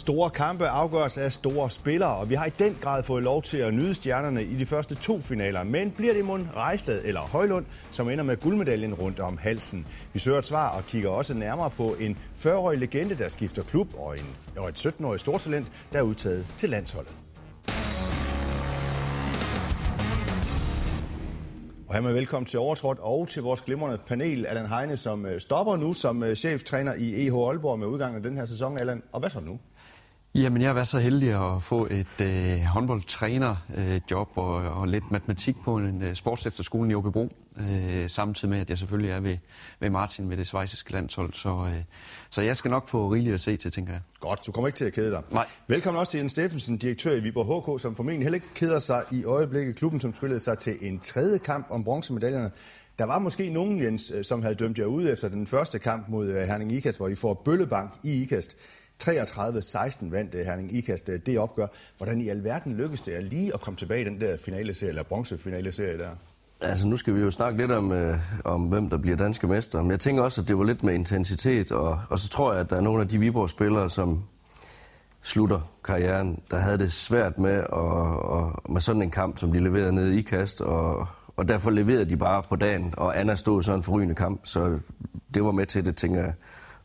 Store kampe afgøres af store spillere, og vi har i den grad fået lov til at nyde stjernerne i de første to finaler. Men bliver det Mund Rejstad eller Højlund, som ender med guldmedaljen rundt om halsen? Vi søger et svar og kigger også nærmere på en 40-årig legende, der skifter klub, og, en, og et 17-årig stortalent, der er udtaget til landsholdet. Og hermed velkommen til Overtrådt og til vores glimrende panel, Allan Heine, som øh, stopper nu som øh, cheftræner i EH Aalborg med udgangen af den her sæson. Allan, og hvad så nu? Jamen, jeg har været så heldig at få et øh, håndboldtrænerjob øh, og, og lidt matematik på en øh, sportsefterskole i Åbebro, øh, samtidig med, at jeg selvfølgelig er ved, ved Martin ved det svejsiske landshold. Så, øh, så jeg skal nok få rigeligt at se til, tænker jeg. Godt, du kommer ikke til at kede dig. Nej. Velkommen også til Jens Steffensen, direktør i Viborg HK, som formentlig heller ikke keder sig i øjeblikket. Klubben, som spillede sig til en tredje kamp om bronzemedaljerne. Der var måske nogen, Jens, øh, som havde dømt jer ud efter den første kamp mod øh, Herning Ikast, hvor I får bøllebank i Ikast. 33-16 vandt det, Herning Ikast øh, det opgør. Hvordan i alverden lykkedes det at lige at komme tilbage i den der finale-serie, eller bronzefinale-serie der? Altså, nu skal vi jo snakke lidt om, øh, om hvem der bliver danske mester. Men jeg tænker også, at det var lidt med intensitet, og, og så tror jeg, at der er nogle af de Viborg-spillere, som slutter karrieren, der havde det svært med, og, og, med sådan en kamp, som de leverede nede i kast, og, og derfor leverede de bare på dagen, og Anna stod så en forrygende kamp, så det var med til det, tænker jeg.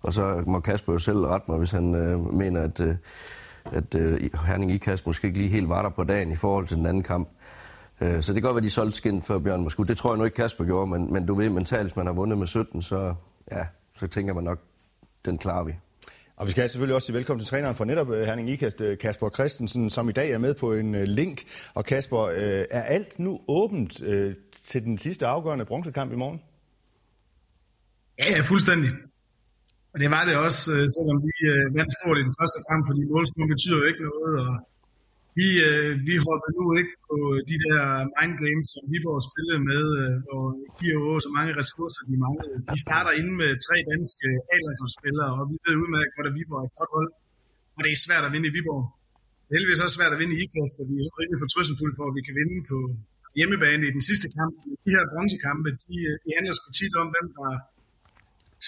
Og så må Kasper jo selv rette mig, hvis han øh, mener, at, øh, at øh, Herning Ikast måske ikke lige helt var der på dagen i forhold til den anden kamp. Øh, så det kan godt være, de solgte skin før Bjørn måske. Det tror jeg nu ikke Kasper gjorde, men, men du ved mentalt, hvis man har vundet med 17, så, ja, så tænker man nok, den klarer vi. Og vi skal selvfølgelig også sige velkommen til træneren for netop øh, Herning Ikast, øh, Kasper Christensen, som i dag er med på en øh, link. Og Kasper, er alt nu åbent til den sidste afgørende bronzekamp i morgen? Ja, ja, fuldstændig. Og det var det også, øh, selvom vi øh, vandt stort i den første kamp, fordi målscoren betyder jo ikke noget. Og vi, øh, vi hoppede nu ikke på øh, de der mind games, som Viborg spillede med, øh, og giver jo så mange ressourcer, de manglede. De starter inde med tre danske A-landsholdsspillere, og vi ved udmærket godt, at Viborg er et godt hold. Og det er svært at vinde i Viborg. Det er heldigvis også svært at vinde i Ikast, så vi er rigtig fortrystningsfulde for, at vi kan vinde på hjemmebane i den sidste kamp. De her bronzekampe, de, øh, de handler sgu tit om, hvem der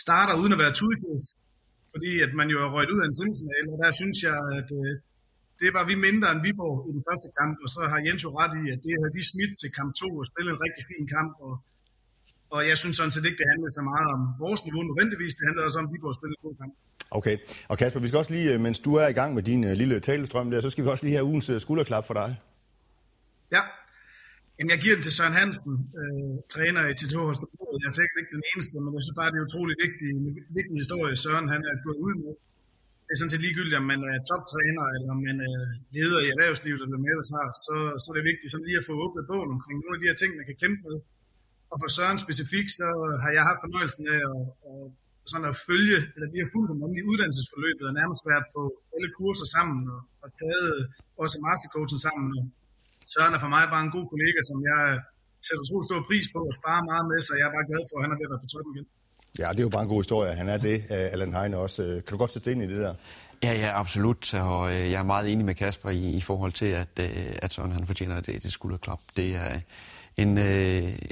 starter uden at være tudefjæs, fordi at man jo er røget ud af en semifinale, og der synes jeg, at øh, det var vi mindre end Viborg i den første kamp, og så har Jens jo ret i, at det havde vi smidt til kamp 2 og spillet en rigtig fin kamp, og, og jeg synes sådan set ikke, det handlede så meget om vores niveau nødvendigvis, det handlede også om, at Viborg spillede god kamp. Okay, og Kasper, vi skal også lige, øh, mens du er i gang med din uh, lille talestrøm der, så skal vi også lige have ugens uh, skulderklap for dig. Ja, Jamen, jeg giver den til Søren Hansen, øh, træner i TTH Holstebro. Jeg fik ikke den eneste, men jeg synes bare, det er utrolig vigtig, vigtig historie, Søren han er gået ud med. Det er sådan set ligegyldigt, om man er toptræner, eller om man er leder i erhvervslivet, eller hvad ellers har, så, så er det vigtigt sådan lige at få åbnet bogen omkring nogle af de her ting, man kan kæmpe med. Og for Søren specifikt, så har jeg haft fornøjelsen af at, at, sådan at følge, eller vi har fulgt ham i uddannelsesforløbet, og nærmest været på alle kurser sammen, og, og taget også mastercoachen sammen, og Søren er for mig bare en god kollega, som jeg sætter utrolig stor pris på og sparer meget med, så jeg er bare glad for, at han er ved at være på toppen igen. Ja, det er jo bare en god historie. Han er det, øh, Allan Heine også. Øh, kan du godt sætte ind i det der? Ja, ja, absolut. Og øh, jeg er meget enig med Kasper i, i forhold til, at, at Søren han fortjener det, det skulderklap. Det er en,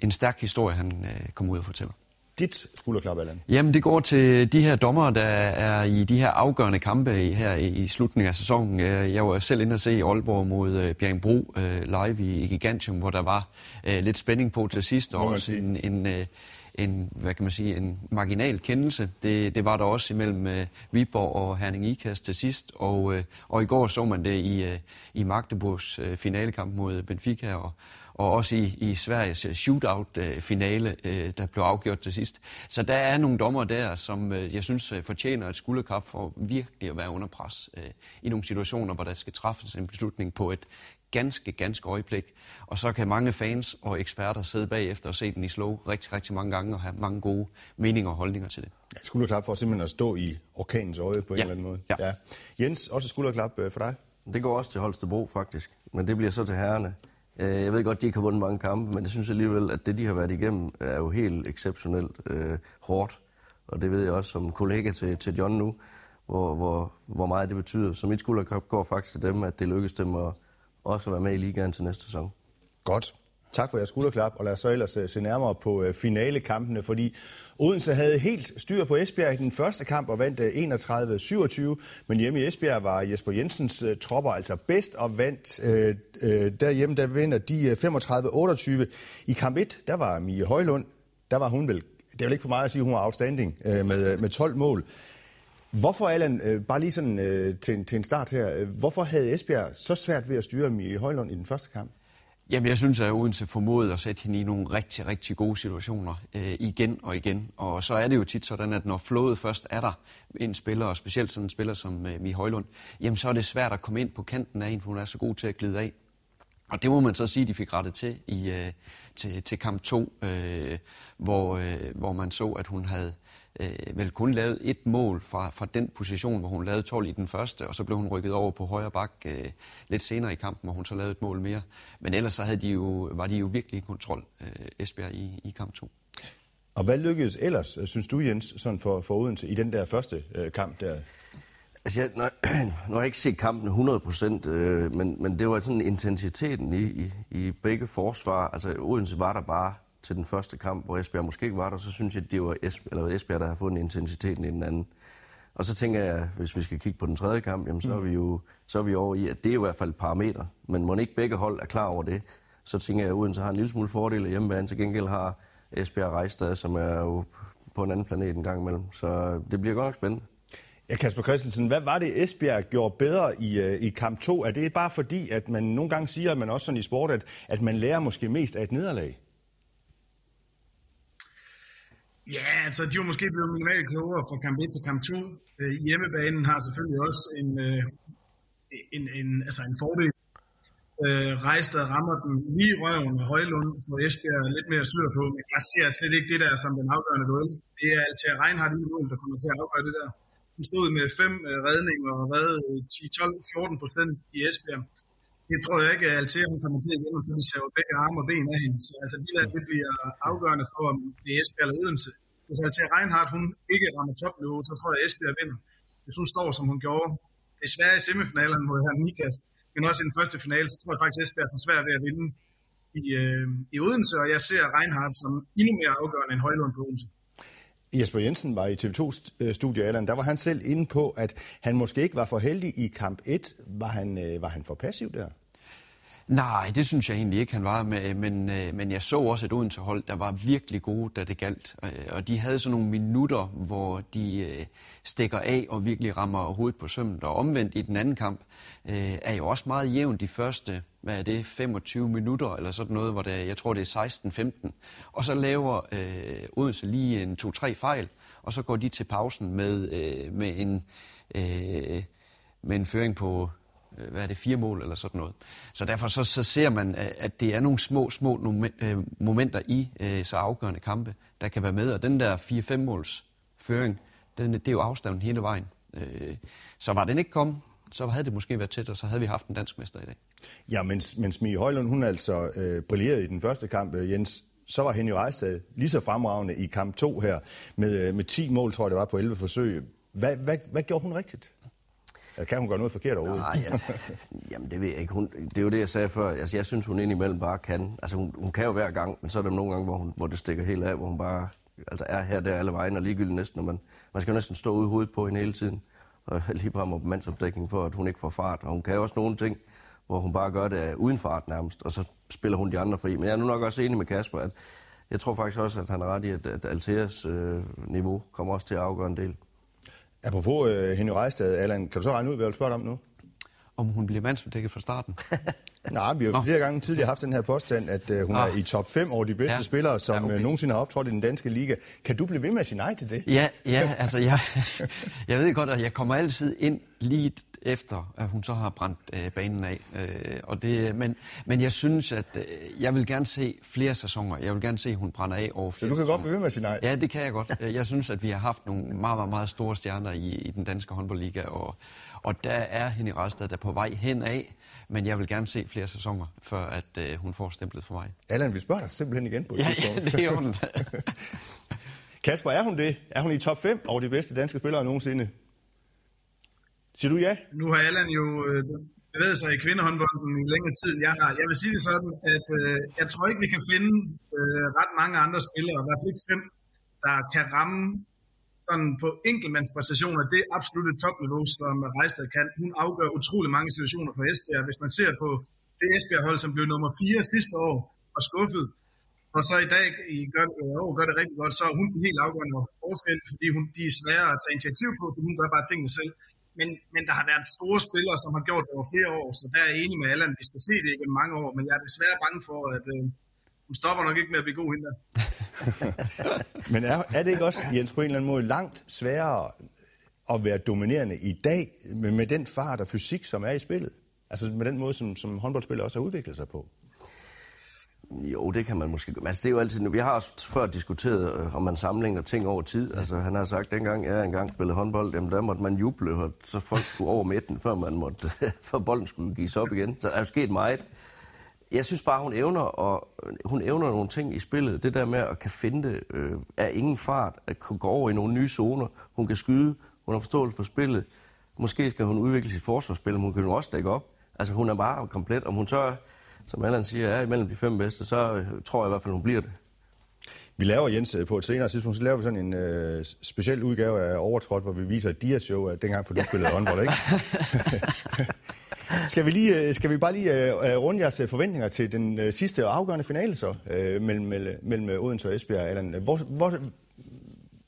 en stærk historie, han kommer ud og fortæller dit skulderklap, Allan? Jamen, det går til de her dommer, der er i de her afgørende kampe her i slutningen af sæsonen. Jeg var selv inde og se Aalborg mod øh, Bjergbro øh, live i Gigantium, hvor der var øh, lidt spænding på til sidst, og også en, en, en, hvad kan man sige, en marginal kendelse. Det, det var der også imellem Viborg og Herning Ikast til sidst, og, og i går så man det i, i Magdeburgs uh, finalekamp mod Benfica, og, og også i, i Sveriges shootout-finale, uh, der blev afgjort til sidst. Så der er nogle dommer der, som uh, jeg synes fortjener et skulderkap for virkelig at være under pres i nogle situationer, hvor der skal træffes en beslutning på et ganske, ganske øjeblik. Og så kan mange fans og eksperter sidde bagefter og se den i slow rigtig, rigtig mange gange og have mange gode meninger og holdninger til det. Ja, skulderklap for simpelthen at stå i orkanens øje på en ja. eller anden måde. Ja. ja. Jens, også skulderklap øh, for dig? Det går også til Holstebro faktisk, men det bliver så til herrerne. Øh, jeg ved godt, de ikke har vundet mange kampe, men jeg synes alligevel, at det, de har været igennem, er jo helt exceptionelt øh, hårdt. Og det ved jeg også som kollega til, til John nu, hvor, hvor, hvor meget det betyder. Så mit skulderkop går faktisk til dem, at det lykkes dem at også være med i ligaen til næste sæson. Godt. Tak for jeres skulderklap, og lad os så ellers øh, se nærmere på øh, finalekampene, fordi Odense havde helt styr på Esbjerg i den første kamp og vandt øh, 31-27, men hjemme i Esbjerg var Jesper Jensens tropper altså bedst og vandt øh, derhjemme, der vinder de 35-28. I kamp 1, der var Mie Højlund, der var hun vel, det er vel ikke for meget at sige, at hun var outstanding øh, med, med 12 mål. Hvorfor, Allan, øh, bare lige sådan øh, til, til en start her, øh, hvorfor havde Esbjerg så svært ved at styre Mie Højlund i den første kamp? Jamen, jeg synes, at Odense formåede at sætte hende i nogle rigtig, rigtig gode situationer øh, igen og igen. Og så er det jo tit sådan, at når flået først er der en spiller, og specielt sådan en spiller som øh, Mie Højlund, jamen så er det svært at komme ind på kanten af en, for hun er så god til at glide af. Og det må man så sige, at de fik rettet til i, øh, til, til kamp 2, øh, hvor, øh, hvor man så, at hun havde øh, vel kun lavet et mål fra, fra den position, hvor hun lavede 12 i den første, og så blev hun rykket over på højre bak øh, lidt senere i kampen, hvor hun så lavede et mål mere. Men ellers så havde de jo, var de jo virkelig i kontrol, øh, Esbjerg, i, i kamp 2. Og hvad lykkedes ellers, synes du Jens, sådan for, for Odense i den der første øh, kamp der? Altså, jeg, når, nu har jeg ikke set kampen 100%, øh, men, men det var sådan intensiteten i, i, i begge forsvar. Altså, Odense var der bare til den første kamp, hvor Esbjerg måske ikke var der, så synes jeg, at det var Esbjerg, eller Esbjerg, der har fundet intensiteten i den anden. Og så tænker jeg, hvis vi skal kigge på den tredje kamp, jamen, så, er vi jo, så er vi over i, at det er jo i hvert fald et parameter. Men må ikke begge hold er klar over det, så tænker jeg, at Odense har en lille smule fordel af hjemmebane. Til gengæld har Esbjerg Rejstad, som er jo på en anden planet en gang imellem. Så det bliver godt nok spændende. Ja, Kasper Christensen, hvad var det, Esbjerg gjorde bedre i, øh, i kamp 2? Er det bare fordi, at man nogle gange siger, at man også sådan i sport, at, at man lærer måske mest af et nederlag? Ja, altså de var måske blevet minimalt klogere fra kamp 1 til kamp 2. Øh, hjemmebanen har selvfølgelig også en, øh, en, en, altså en fordel. Øh, Rejstad rammer den lige i røven med Højlund, for Esbjerg lidt mere styr på, men jeg ser slet ikke det der som den afgørende duel. Det er Altair Reinhardt i mål, der kommer til at afgøre det der. Han stod med fem øh, redninger og redde 10, 12, 14 procent i Esbjerg. Det tror jeg ikke, at Altea hun kommer til at gennem, fordi de ser begge arme og ben af hende. Så altså, de der, det bliver afgørende for, om det er Esbjerg eller Odense. Hvis Altea Reinhardt hun ikke rammer topniveau, så tror jeg, at Esbjerg vinder. Hvis hun står, som hun gjorde, desværre i semifinalen mod her Nikast, men også i den første finale, så tror jeg faktisk, at Esbjerg er svært ved at vinde i, øh, i Odense, og jeg ser Reinhardt som endnu mere afgørende end Højlund på Odense. Jesper Jensen var i TV2-studio øh, Allan. Der var han selv inde på, at han måske ikke var for heldig i kamp 1. Var han, øh, var han for passiv der? Nej, det synes jeg egentlig ikke, han var. Men, øh, men jeg så også et Odense-hold, der var virkelig gode, da det galt. Øh, og de havde sådan nogle minutter, hvor de øh, stikker af og virkelig rammer hovedet på sømmet. Og omvendt i den anden kamp er jo også meget jævnt de første hvad er det, 25 minutter eller sådan noget, hvor det, jeg tror det er 16-15. Og så laver øh, Odense lige en 2-3 fejl, og så går de til pausen med, øh, med, en, øh, med en føring på Øh, hvad er det, fire mål eller sådan noget. Så derfor så, så ser man, at det er nogle små, små øh, momenter i øh, så afgørende kampe, der kan være med. Og den der 4-5 måls føring, den, det er jo afstanden hele vejen. Så var den ikke kommet, så havde det måske været tæt, og så havde vi haft en dansk mester i dag. Ja, mens, mens Mie Højlund, hun altså øh, brillerede i den første kamp, Jens, så var Henny Rejstad lige så fremragende i kamp 2 her, med, med 10 mål, tror jeg det var, på 11 forsøg. Hvad, hvad, hvad gjorde hun rigtigt? Øh, kan hun gøre noget forkert overhovedet? Nej, altså, jamen det ved jeg ikke. Hun, det er jo det, jeg sagde før. Altså, jeg synes, hun indimellem bare kan. Altså, hun, hun kan jo hver gang, men så er der nogle gange, hvor, hun, hvor det stikker helt af, hvor hun bare altså, er her der alle vejen, og ligegyldigt næsten, Og man, man skal jo næsten stå ude i hovedet på hende hele tiden og lige på mandsopdækning for, at hun ikke får fart. Og hun kan også nogle ting, hvor hun bare gør det øh, uden fart nærmest, og så spiller hun de andre fri. Men jeg er nu nok også enig med Kasper, at jeg tror faktisk også, at han er ret i, at, at Alteas øh, niveau kommer også til at afgøre en del. Apropos øh, Henny Rejstad, Allan, kan du så regne ud, hvad jeg vil spørge dig om nu? Om hun bliver mandsopdækket fra starten? Nej, vi har jo flere gange tidligere haft den her påstand, at uh, hun ah. er i top 5 over de bedste ja. spillere, som ja, okay. uh, nogensinde har optrådt i den danske liga. Kan du blive ved med at sige nej til det? Ja, ja altså jeg, jeg ved godt, at jeg kommer altid ind lige efter, at hun så har brændt øh, banen af. Øh, og det, men, men jeg synes, at øh, jeg vil gerne se flere sæsoner. Jeg vil gerne se, at hun brænder af over flere Så du kan sæsoner. godt blive ved med at sige nej? Ja, det kan jeg godt. Jeg synes, at vi har haft nogle meget, meget, meget store stjerner i, i den danske håndboldliga, og, og der er Henny Rastad der på vej hen af, men jeg vil gerne se flere sæsoner, før at øh, hun får stemplet for mig. Allan, vi spørger dig simpelthen igen på ja, ja, det er hun. Kasper, er hun det? Er hun i top 5 over de bedste danske spillere nogensinde? Siger du ja? Nu har Allan jo øh, bevæget sig i kvindehåndbolden i længere tid, end jeg har. Jeg vil sige det sådan, at øh, jeg tror ikke, vi kan finde øh, ret mange andre spillere, i hvert fald ikke fem, der kan ramme sådan på enkeltmandspræstationer, det er absolut et topniveau, som Rejstad kan. Hun afgør utrolig mange situationer for Esbjerg. Hvis man ser på det Esbjerg-hold, som blev nummer 4 sidste år og skuffet, og så i dag i gør, år gør det rigtig godt, så er hun helt afgørende forskel, fordi hun, de er svære at tage initiativ på, for hun gør bare tingene selv. Men, men der har været store spillere, som har gjort det over flere år, så der er jeg enig med Allan, vi skal se det igennem mange år, men jeg er desværre bange for, at øh, hun stopper nok ikke med at blive god hende Men er, er det ikke også, Jens, på en eller anden måde langt sværere at være dominerende i dag, med, med den fart og fysik, som er i spillet? Altså med den måde, som, som håndboldspillere også har udviklet sig på? Jo, det kan man måske gøre. Men altså, det er jo altid, vi har også før diskuteret, øh, om man sammenligner ting over tid. Altså, han har sagt, dengang jeg engang spillede håndbold, jamen, der måtte man juble, og så folk skulle over midten, før, man måtte, før bolden skulle gives op igen. Så der er jo sket meget. Jeg synes bare, hun evner, og hun evner nogle ting i spillet. Det der med at kan finde det øh, er ingen fart, at kunne gå over i nogle nye zoner. Hun kan skyde, hun har forståelse for spillet. Måske skal hun udvikle sit forsvarsspil, men hun kan jo også dække op. Altså, hun er bare komplet, om hun tør som Allan siger, er imellem de fem bedste, så øh, tror jeg i hvert fald, hun bliver det. Vi laver, Jens, øh, på et senere tidspunkt, så laver vi sådan en øh, speciel udgave af Overtrådt, hvor vi viser et dia-show af dengang, for du spillede håndbold, ikke? skal, vi lige, øh, skal vi bare lige uh, runde jeres forventninger til den uh, sidste og afgørende finale så, uh, mellem, mellem Odense og Esbjerg? Allan, hvor, hvor,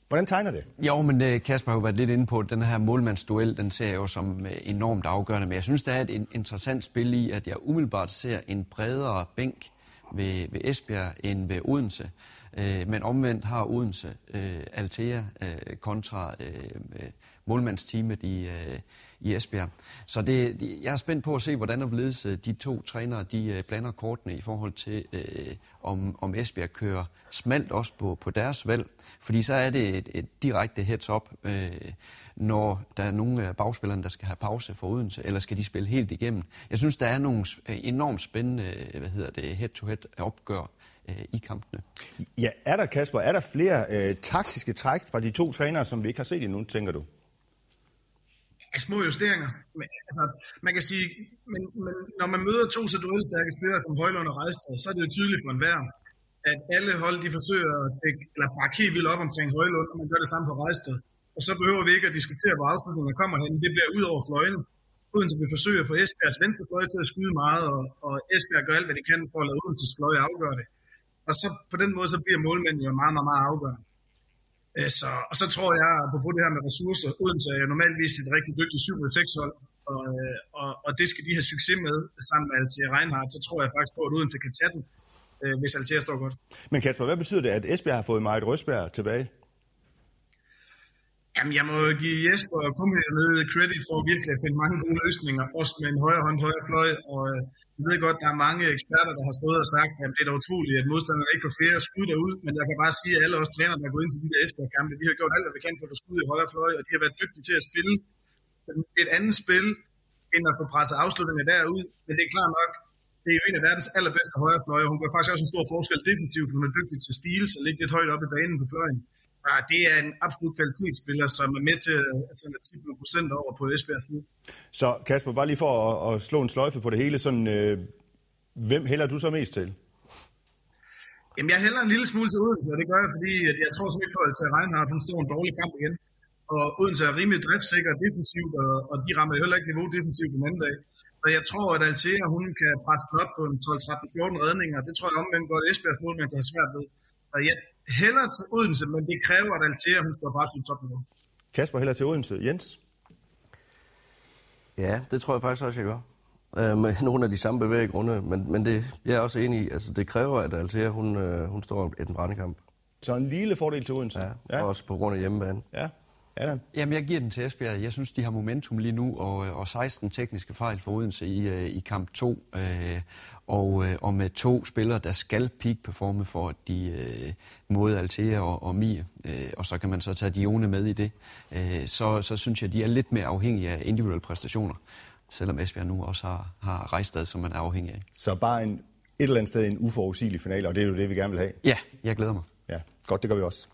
Hvordan tegner det? Jo, men Kasper har jo været lidt inde på, at den her målmandsduel, den ser jeg jo som enormt afgørende. Men jeg synes, der er et interessant spil i, at jeg umiddelbart ser en bredere bænk ved, ved Esbjerg end ved Odense. Øh, men omvendt har Odense øh, Altea øh, kontra øh, målmandsteamet i, øh, i Esbjerg. Så det, jeg er spændt på at se, hvordan hvorledes øh, de to trænere de øh, blander kortene i forhold til, øh, om, om Esbjerg kører smalt også på, på deres valg. Fordi så er det et, et direkte heads-up, øh, når der er nogle af bagspillerne, der skal have pause for Odense, eller skal de spille helt igennem. Jeg synes, der er nogle øh, enormt spændende hvad hedder det, head-to-head opgør i kampene. Ja, er der, Kasper, er der flere øh, taktiske træk fra de to trænere, som vi ikke har set endnu, tænker du? Af små justeringer. Men, altså, man kan sige, men, men når man møder to så duelstærke spillere som Højlund og Rejstad, så er det jo tydeligt for enhver, at alle hold de forsøger at dække, eller bare helt vildt op omkring Højlund, og man gør det samme på Rejstad. Og så behøver vi ikke at diskutere, hvor afslutningen kommer hen. Det bliver ud over fløjene. Odense vil forsøge at få Esbjergs venstre fløj til at skyde meget, og, og Esbjerg gør alt, hvad de kan for at lade Odenses fløje afgøre det. Og så på den måde, så bliver målmændene jo meget, meget, meget afgørende. Øh, så, og så tror jeg, på det her med ressourcer, Odense er normalvis et rigtig dygtigt 7-6 hold, og, øh, og, og det skal de have succes med sammen med Altea Reinhardt, så tror jeg faktisk på, at Odense kan tage den, øh, hvis Altea står godt. Men Kasper, hvad betyder det, at Esbjerg har fået Marit Røsberg tilbage? Jamen, jeg må give Jesper og Kummer ned credit for virkelig at finde mange gode løsninger, også med en højre hånd, højre fløj, og øh, jeg ved godt, der er mange eksperter, der har stået og sagt, at det er da utroligt, at modstanderne ikke får flere skud derud, men jeg kan bare sige, at alle os trænere, der går ind til de der efterkampe, vi har gjort alt, hvad vi kan for at få skud i højre fløj, og de har været dygtige til at spille et andet spil, end at få presset afslutninger derud. Men det er klart nok, det er jo en af verdens allerbedste højre fløje. Hun gør faktisk også en stor forskel defensivt. Hun er dygtig til stil, så ligge lidt højt op i banen på fløjen. Ja, det er en absolut kvalitetsspiller, som er med til at sende 10 procent over på Esbjerg Så Kasper, bare lige for at, at slå en sløjfe på det hele, sådan, øh, hvem hælder du så mest til? Jamen, jeg hælder en lille smule til Odense, og det gør jeg, fordi at jeg tror simpelthen på, at Reinhardt hun står en dårlig kamp igen. Og Odense er rimelig driftsikker defensivt, og, og de rammer heller ikke niveau defensivt den anden dag. Og jeg tror, at Altea, hun kan presse op på en 12-13-14 redninger. Det tror jeg omvendt godt, Esbjergs mål, man kan have svært ved. Og jeg hælder til Odense, men det kræver, at Altea, hun står bare til topniveau. Kasper hælder til Odense. Jens? Ja, det tror jeg faktisk også, jeg gør. Øh, med nogle af de samme bevæggrunde, men, men det, jeg er også enig i, altså det kræver, at Altea, hun, øh, hun står i en brændekamp. Så en lille fordel til Odense? Ja, ja. også på grund af hjemmebane. Ja. Adam? Jamen, jeg giver den til Esbjerg. Jeg synes, de har momentum lige nu, og, og 16 tekniske fejl for Odense i, øh, i kamp 2. Øh, og, øh, og med to spillere, der skal peak-performe for, at de øh, mod Altea og, og Mie, øh, og så kan man så tage Dione med i det, øh, så, så synes jeg, de er lidt mere afhængige af individuelle præstationer, selvom Esbjerg nu også har, har rejstad, som man er afhængig af. Så bare en, et eller andet sted en uforudsigelig finale, og det er jo det, vi gerne vil have. Ja, jeg glæder mig. Ja, godt, det gør vi også.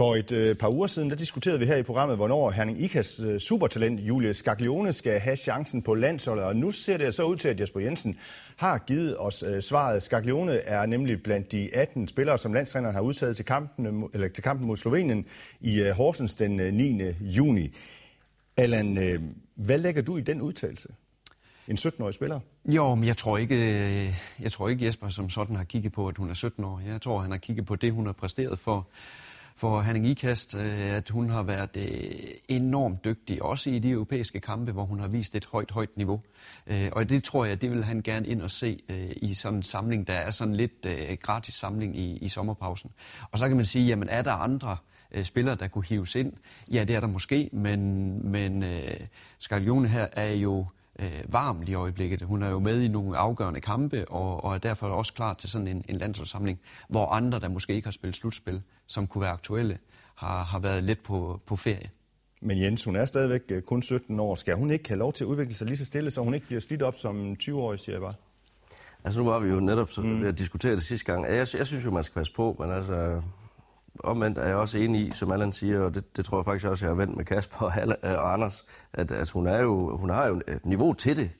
For et øh, par uger siden, der diskuterede vi her i programmet, hvornår Herning Ikas øh, supertalent Julius Skaglione skal have chancen på landsholdet. Og nu ser det så ud til, at Jesper Jensen har givet os øh, svaret. Skaglione er nemlig blandt de 18 spillere, som landstræneren har udtaget til kampen, øh, eller til kampen mod Slovenien i øh, Horsens den øh, 9. juni. Allan, øh, hvad lægger du i den udtalelse? En 17-årig spiller? Jo, men jeg tror ikke, øh, jeg tror ikke Jesper som sådan har kigget på, at hun er 17 år. Jeg tror, han har kigget på det, hun har præsteret for, for Henning Ikast, øh, at hun har været øh, enormt dygtig, også i de europæiske kampe, hvor hun har vist et højt, højt niveau. Øh, og det tror jeg, det vil han gerne ind og se i sådan en samling, der er sådan lidt gratis samling i, i sommerpausen. Og så kan man sige, jamen er der andre spillere, der kunne hives ind? Ja, det er der måske, men, men Skarlione her er jo øh, varm i øjeblikket. Hun er jo med i nogle afgørende kampe, og, og er derfor også klar til sådan en, en landsholdssamling, hvor andre, der måske ikke har spillet slutspil, som kunne være aktuelle, har, har været lidt på, på ferie. Men Jens, hun er stadigvæk øh, kun 17 år. Skal hun ikke have lov til at udvikle sig lige så stille, så hun ikke bliver slidt op som 20-årig, siger jeg bare? Altså nu var vi jo netop så, mm. ved at diskutere det sidste gang. Jeg, jeg synes jo, man skal passe på, men altså, omvendt er jeg også enig i, som Allan siger, og det, det tror jeg faktisk også, jeg har vendt med Kasper og, Alle, øh, og Anders, at, at hun, er jo, hun har jo et niveau til det.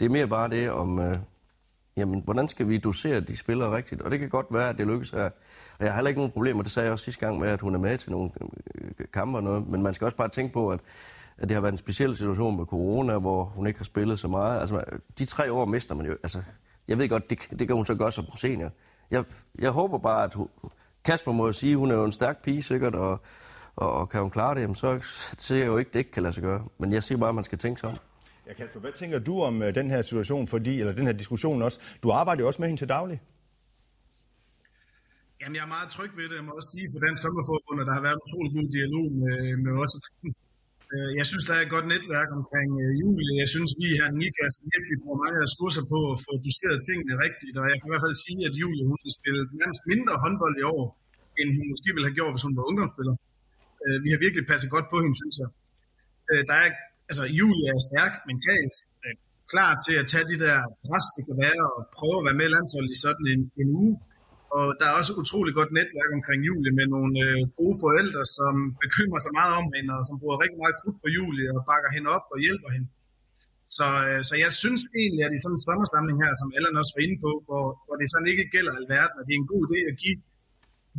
Det er mere bare det om, øh, jamen, hvordan skal vi dosere de spillere rigtigt? Og det kan godt være, at det lykkes her. Og jeg har heller ikke nogen problemer, det sagde jeg også sidste gang med, at hun er med til nogle øh, kampe og noget. Men man skal også bare tænke på, at, at det har været en speciel situation med corona, hvor hun ikke har spillet så meget. Altså, de tre år mister man jo. Altså, jeg ved godt, det, det kan hun så gøre som senior. Jeg, jeg håber bare, at hun, Kasper må jo sige, hun er jo en stærk pige sikkert, og, og, og kan hun klare det, så ser jeg jo ikke, det ikke kan lade sig gøre. Men jeg siger bare, at man skal tænke sig om. Ja, Kasper, hvad tænker du om uh, den her situation, fordi, eller den her diskussion også? Du arbejder jo også med hende til daglig. Jamen, jeg er meget tryg ved det. Jeg må også sige for Dansk Håndboldforbund, at der har været en utrolig god dialog med, med os Øh, Øh, jeg synes, der er et godt netværk omkring øh, Julie. Jeg synes, vi her i Nikassen virkelig bruger mange ressourcer på at få doseret tingene rigtigt. Og jeg kan i hvert fald sige, at Julie hun har spillet nærmest mindre håndbold i år, end hun måske ville have gjort, hvis hun var ungdomsspiller. Øh, vi har virkelig passet godt på hende, synes jeg. Der er, altså, Julie er stærk mentalt, klar til at tage de der pres, det kan være, og prøve at være med landsholdet i sådan en, en uge. Og der er også et utroligt godt netværk omkring Julie med nogle øh, gode forældre, som bekymrer sig meget om hende, og som bruger rigtig meget krudt på Julie og bakker hende op og hjælper hende. Så, øh, så jeg synes egentlig, at i sådan en sommersamling her, som Allan også var inde på, hvor, hvor det sådan ikke gælder alverden, og det er en god idé at give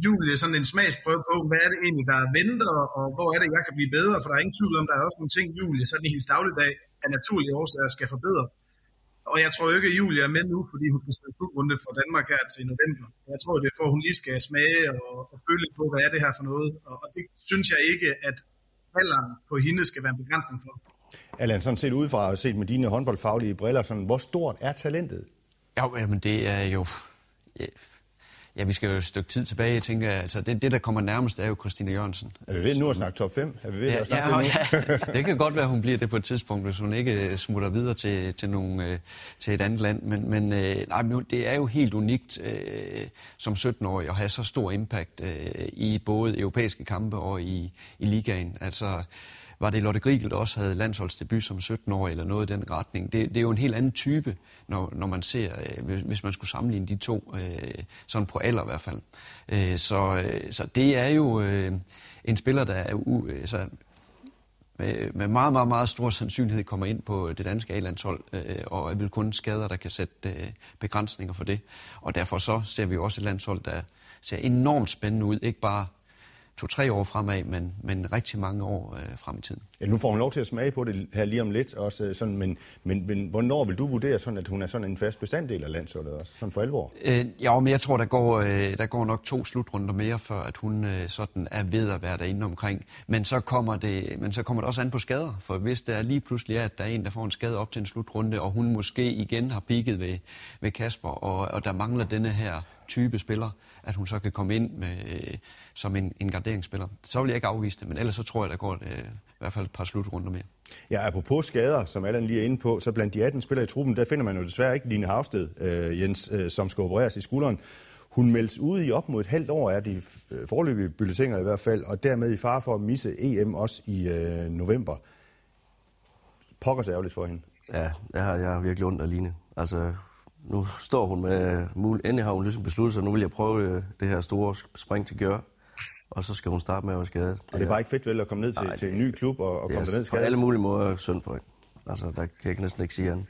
Julie sådan en smagsprøve på, hvad er det egentlig, der venter, og hvor er det, jeg kan blive bedre, for der er ingen tvivl om, der er også nogle ting, Julie sådan i hendes dagligdag af naturlige årsager skal forbedre. Og jeg tror ikke, at Julia er med nu, fordi hun skal spille slutrunde for Danmark her til november. Jeg tror, det er for, at hun lige skal smage og, og føle på, hvad er det her for noget. Og, og det synes jeg ikke, at alderen på hende skal være en begrænsning for. Allan, sådan set udefra og set med dine håndboldfaglige briller, sådan, hvor stort er talentet? Ja, men det er jo... Ja, vi skal jo et stykke tid tilbage. Jeg tænker, altså, det, det, der kommer nærmest, er jo Christina Jørgensen. Er vi ved nu at snakke top 5? Er vi ved ja, at snakke ja, det nu? ja, det kan godt være, hun bliver det på et tidspunkt, hvis hun ikke smutter videre til, til, nogle, øh, til et andet land. Men, men, øh, nej, det er jo helt unikt øh, som 17-årig at have så stor impact øh, i både europæiske kampe og i, i ligaen. Altså, var det Lotte Grigel, der også havde landsholdsdebut som 17 år eller noget i den retning. Det, det er jo en helt anden type, når, når man ser, øh, hvis man skulle sammenligne de to, øh, sådan på alder i hvert fald. Øh, så, øh, så det er jo øh, en spiller, der er u, øh, så med, med meget, meget, meget stor sandsynlighed kommer ind på det danske A-landshold, øh, og er vel kun skader, der kan sætte øh, begrænsninger for det. Og derfor så ser vi også et landshold, der ser enormt spændende ud, ikke bare to-tre år fremad, men, men rigtig mange år øh, frem i tiden. Ja, nu får hun lov til at smage på det her lige om lidt, også, øh, sådan, men, men, men hvornår vil du vurdere, sådan, at hun er sådan en fast bestanddel af landsholdet også, sådan for alvor? Øh, ja, men jeg tror, der går, øh, der går nok to slutrunder mere, før at hun øh, sådan er ved at være derinde omkring. Men så, kommer det, men så kommer det også an på skader, for hvis der lige pludselig er, at der er en, der får en skade op til en slutrunde, og hun måske igen har pigget ved, ved Kasper, og, og der mangler denne her type spiller, at hun så kan komme ind med, øh, som en, en garderingsspiller. Så vil jeg ikke afvise det, men ellers så tror jeg, der går øh, i hvert fald et par slutrunder mere. Ja, apropos skader, som Allan lige er inde på, så blandt de 18 spillere i truppen, der finder man jo desværre ikke Line Havsted, øh, Jens, øh, som skal opereres i skulderen. Hun meldes ude i op mod et halvt år, er de øh, forløbige bulletiner i hvert fald, og dermed i far for at misse EM også i øh, november. Pokkers ærgerligt for hende. Ja, jeg har, jeg har virkelig ondt af Line. Altså, nu står hun med mul. Endelig har hun ligesom besluttet sig, nu vil jeg prøve øh, det her store spring til gøre. og så skal hun starte med at være skadet. Det, og det er bare ikke fedt vel at komme ned til, Nej, til en ny klub og, og komme ned skadet? På alle mulige måder synd for hende. Altså, der kan jeg næsten ikke sige andet.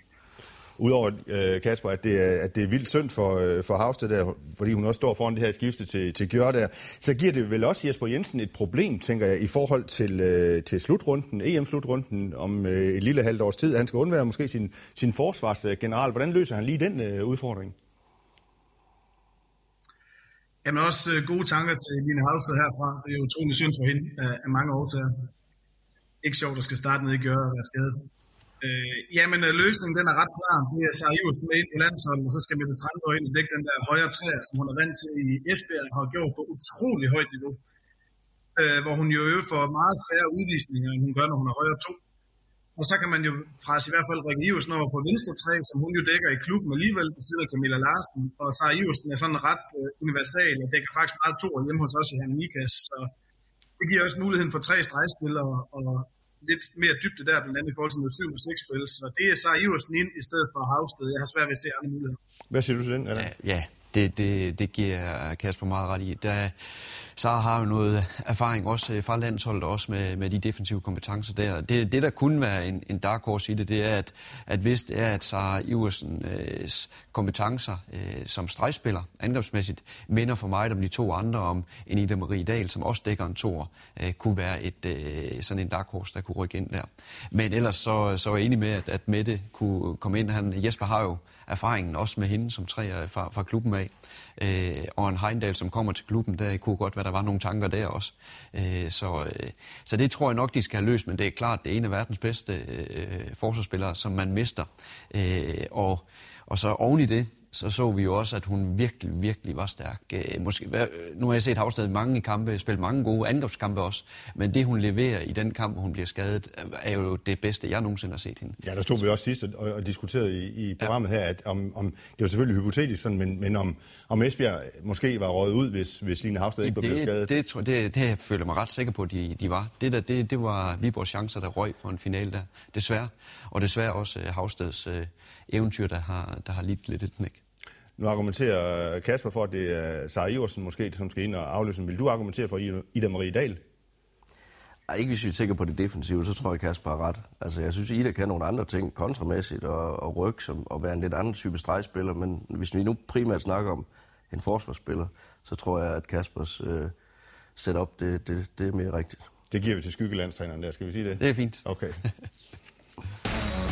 Udover, øh, Kasper, at det, er, at det er vildt synd for, øh, for Havsted der, fordi hun også står foran det her skifte til, til Gjør der, så giver det vel også Jesper Jensen et problem, tænker jeg, i forhold til, øh, til slutrunden, EM-slutrunden om øh, et lille halvt års tid. Han skal undvære måske sin, sin forsvarsgeneral. Hvordan løser han lige den øh, udfordring? Jamen også øh, gode tanker til Line Havsted herfra. Det er jo utrolig synd for hende af, af mange årsager. Ikke sjovt at skal starte ned i Gør og være skadet. Øh, jamen, øh, løsningen den er ret klar. Det er seriøst med ind på landsholdet, og så skal Mette Trandborg ind og dække den der højre træer, som hun er vant til i Esbjerg, har gjort på utrolig højt niveau. Øh, hvor hun jo øver for meget færre udvisninger, end hun gør, når hun er højre to. Og så kan man jo presse i hvert fald Rikke Iversen over på venstre træ, som hun jo dækker i klubben alligevel, på siden af Camilla Larsen. Og Sara Iversen er sådan ret øh, universal, og dækker faktisk meget to hjemme hos os i Hanne Mikas. Så det giver også muligheden for tre stregspillere, og lidt mere dybde der, blandt andet i forhold til noget 7 6 spil. Så det er så Iversen ind i stedet for Havsted. Jeg har svært ved at se andre muligheder. Hvad siger du til den? Eller? Ja, ja det, det, det giver Kasper meget ret i. Der, Sara har jo noget erfaring også øh, fra landsholdet, også med, med de defensive kompetencer der. Det, det der kunne være en, en dark horse i det, det er, at, at hvis det er, at Sara Iversens øh, kompetencer øh, som stregspiller, angrebsmæssigt, minder for mig om de to andre om en Ida Marie Dahl, som også dækker en tor, øh, kunne være et, øh, sådan en dark horse, der kunne rykke ind der. Men ellers så, så er jeg enig med, at, at Mette kunne komme ind. Han, Jesper har jo erfaringen også med hende som træer fra, fra klubben af. Øh, og en Heindal, som kommer til klubben, der kunne godt være, der var nogle tanker der også. Øh, så, øh, så det tror jeg nok, de skal have løst, men det er klart, det er en af verdens bedste øh, øh forsvarsspillere, som man mister. Øh, og, og så oven i det, så så vi jo også, at hun virkelig, virkelig var stærk. Øh, måske, nu har jeg set Havsted mange kampe, spillet mange gode angrebskampe også, men det hun leverer i den kamp, hvor hun bliver skadet, er jo det bedste, jeg nogensinde har set hende. Ja, der stod vi også sidst og, og diskuterede i, i programmet ja. her, at om, om, det var selvfølgelig hypotetisk, sådan, men, men om, om Esbjerg måske var røget ud, hvis, hvis Line Havsted ikke blev skadet. Det, det, det, det føler mig ret sikker på, at de, de var. Det, der, det, det var Viborgs chancer, der røg for en finale der, desværre. Og desværre også uh, Havsteds uh, eventyr, der har, der har lidt lidt et knæk. Nu argumenterer Kasper for, at det er Sara Iversen måske, som skal ind og afløse Vil du argumentere for Ida Marie Dahl? Ej, ikke hvis vi tænker på det defensive, så tror jeg, Kasper har ret. Altså, jeg synes, Ida kan nogle andre ting, kontramæssigt og, og ryg, som at være en lidt anden type stregspiller. Men hvis vi nu primært snakker om en forsvarsspiller, så tror jeg, at Kaspers øh, setup, det, det, det er mere rigtigt. Det giver vi til skyggelandstræneren der, skal vi sige det? Det er fint. Okay.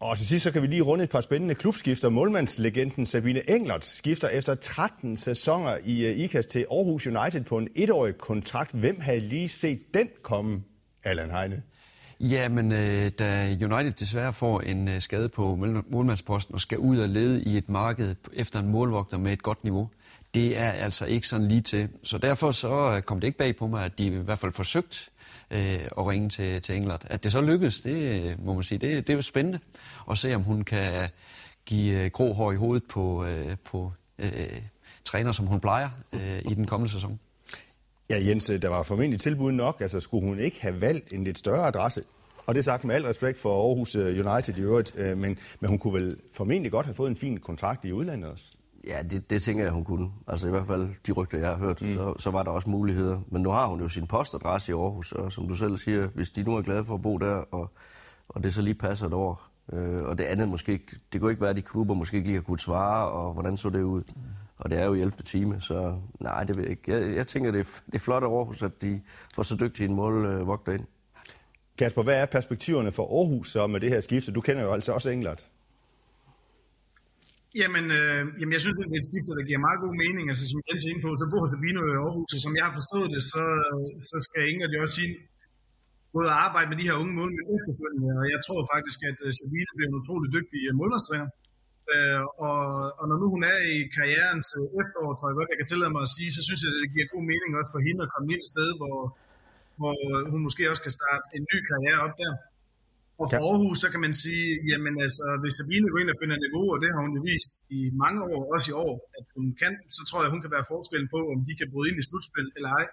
Og til sidst så kan vi lige runde et par spændende klubskifter. Målmandslegenden Sabine Englert skifter efter 13 sæsoner i øh, IKAS til Aarhus United på en etårig kontrakt. Hvem havde lige set den komme, Allan Heine? Ja, men øh, da United desværre får en øh, skade på målmandsposten og skal ud og lede i et marked efter en målvogter med et godt niveau, det er altså ikke sådan lige til. Så derfor så øh, kom det ikke bag på mig, at de i hvert fald forsøgt øh, at ringe til, til England. At det så lykkedes, det øh, må man sige, det, det er jo spændende at se, om hun kan øh, give øh, grå hår i hovedet på, øh, på øh, træner, som hun plejer øh, i den kommende sæson. Ja, Jens, der var formentlig tilbud nok. Altså, skulle hun ikke have valgt en lidt større adresse? Og det sagt med al respekt for Aarhus United i øvrigt, øh, men, men hun kunne vel formentlig godt have fået en fin kontrakt i udlandet også? Ja, det, det tænker jeg, hun kunne. Altså i hvert fald de rygter, jeg har hørt, mm. så, så var der også muligheder. Men nu har hun jo sin postadresse i Aarhus, og som du selv siger, hvis de nu er glade for at bo der, og, og det så lige passer et år, øh, og det andet måske ikke, det kunne ikke være, at de klubber måske ikke lige har kunnet svare, og hvordan så det ud. Mm. Og det er jo i 11. time, så nej, det ved jeg ikke. Jeg, jeg tænker, det er, det er flot af Aarhus, at de får så dygtige en målvogter ind. Kasper, hvad er perspektiverne for Aarhus så med det her skifte? Du kender jo altså også England. Jamen, øh, jamen, jeg synes, det er et skifte, der giver meget god mening. Altså, som Jens er inde på, så bor Sabino i Aarhus, og som jeg har forstået det, så, så skal Ingrid jo også sige, både at arbejde med de her unge målmænd efterfølgende, og jeg tror faktisk, at øh, Sabine bliver en utrolig dygtig øh, målmandstræner. Øh, og, og når nu hun er i karrierens uh, efterår, tror jeg godt, jeg kan tillade mig at sige, så synes jeg, at det giver god mening også for hende at komme ind et sted, hvor, hvor hun måske også kan starte en ny karriere op der. Og for Aarhus, så kan man sige, jamen altså, hvis Sabine går ind og finder niveau, og det har hun jo vist i mange år, også i år, at hun kan, så tror jeg, hun kan være forskellen på, om de kan bryde ind i slutspil eller ej.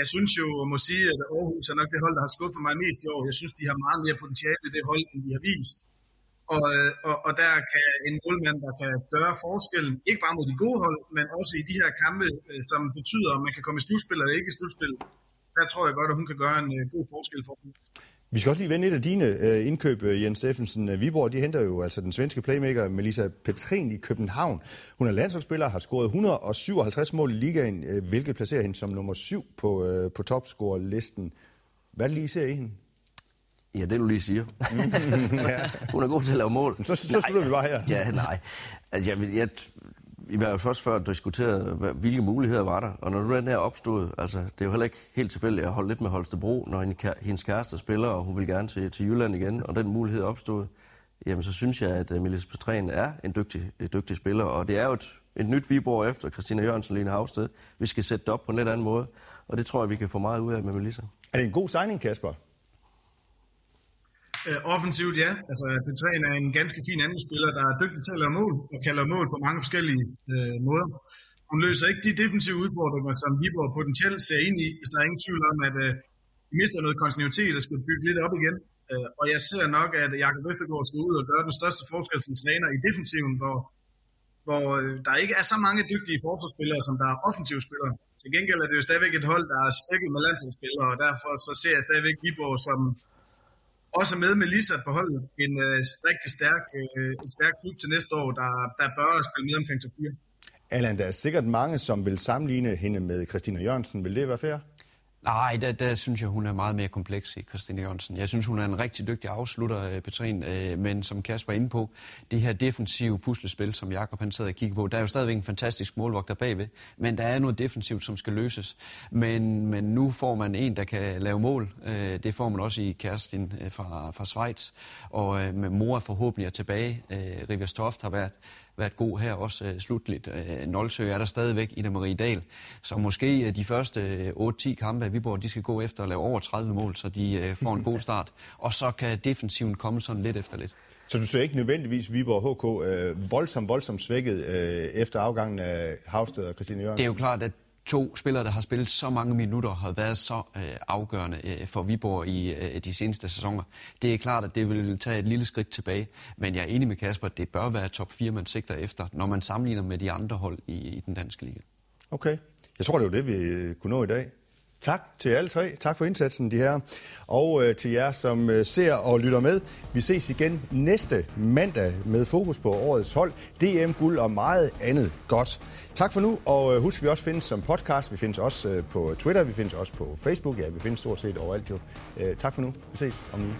Jeg synes jo, og må sige, at Aarhus er nok det hold, der har skuffet mig mest i år. Jeg synes, de har meget mere potentiale i det hold, end de har vist. Og, øh, og, og der kan en målmand, der kan gøre forskellen, ikke bare mod de gode hold, men også i de her kampe, øh, som betyder, at man kan komme i slutspil eller ikke i slutspil. Der tror jeg godt, at hun kan gøre en god forskel for dem. Vi skal også lige vende et af dine øh, indkøb, øh, Jens Steffensen. Viborg, de henter jo altså den svenske playmaker Melissa Petrin i København. Hun er landsholdsspiller, har scoret 157 mål i ligaen, øh, hvilket placerer hende som nummer syv på, øh, på topscore-listen. Hvad lige ser I hende? Ja, det du lige siger. Hun er god til at lave mål. Så, så slutter vi bare her. Ja, nej. Altså, jeg, jeg, i hvert fald først før diskuteret, hvilke muligheder var der. Og når nu den her opstod, altså det er jo heller ikke helt tilfældigt at holde lidt med Holstebro, når hendes kæreste spiller, og hun vil gerne til, til Jylland igen, og den mulighed opstod, jamen så synes jeg, at øh, Melissa Petræn er en dygtig, en dygtig spiller, og det er jo et, et nyt Viborg efter Christina Jørgensen Lene Havsted. Vi skal sætte det op på en lidt anden måde, og det tror jeg, vi kan få meget ud af med Melissa. Er det en god signing, Kasper? Øh, offensivt, ja. Altså, Petræn er en ganske fin anden spiller, der er dygtig til at lave mål, og kan lave mål på mange forskellige øh, måder. Hun løser ikke de defensive udfordringer, som Viborg potentielt ser ind i, hvis der er ingen tvivl om, at øh, de mister noget kontinuitet og skal bygge lidt op igen. Øh, og jeg ser nok, at Jakob Vestergaard skal ud og gøre den største forskel som træner i defensiven, hvor, hvor øh, der ikke er så mange dygtige forsvarsspillere, som der er offensive spillere. Til gengæld er det jo stadigvæk et hold, der er spækket med landsholdsspillere, og derfor så ser jeg stadigvæk Viborg som også med Melissa på holdet. En øh, rigtig stærk, øh, en stærk klub til næste år, der, der bør spille med omkring top 4. Allan, der er sikkert mange, som vil sammenligne hende med Christina Jørgensen. Vil det være fair? Nej, der, der synes jeg, hun er meget mere kompleks eh, i Christine Jørgensen. Jeg synes, hun er en rigtig dygtig afslutter, eh, Petrin, eh, men som Kasper er inde på, det her defensive puslespil, som Jakob han sad og kiggede på, der er jo stadigvæk en fantastisk målvogter bagved, men der er noget defensivt, som skal løses. Men, men nu får man en, der kan lave mål. Det får man også i Kerstin fra, fra Schweiz, og med mor forhåbentlig er tilbage. Rivers Toft har været været god her også uh, slutligt. Uh, Nolsø er der stadigvæk, Ida Marie Dahl. Så måske uh, de første uh, 8-10 kampe af Viborg, de skal gå efter at lave over 30 mål, så de uh, får en god start. Og så kan defensiven komme sådan lidt efter lidt. Så du ser ikke nødvendigvis Viborg HK uh, voldsomt, voldsomt svækket uh, efter afgangen af Havsted og Christine Jørgensen? Det er jo klart, at to spillere, der har spillet så mange minutter, har været så øh, afgørende øh, for Viborg i øh, de seneste sæsoner. Det er klart, at det vil tage et lille skridt tilbage, men jeg er enig med Kasper, at det bør være top 4, man sigter efter, når man sammenligner med de andre hold i, i den danske liga. Okay. Jeg tror, det var det, vi kunne nå i dag. Tak til alle tre. Tak for indsatsen, de her. Og øh, til jer, som øh, ser og lytter med. Vi ses igen næste mandag med fokus på årets hold, DM, guld og meget andet godt. Tak for nu, og øh, husk, vi også findes som podcast. Vi findes også øh, på Twitter, vi findes også på Facebook. Ja, vi findes stort set overalt jo. Øh, tak for nu. Vi ses om nu.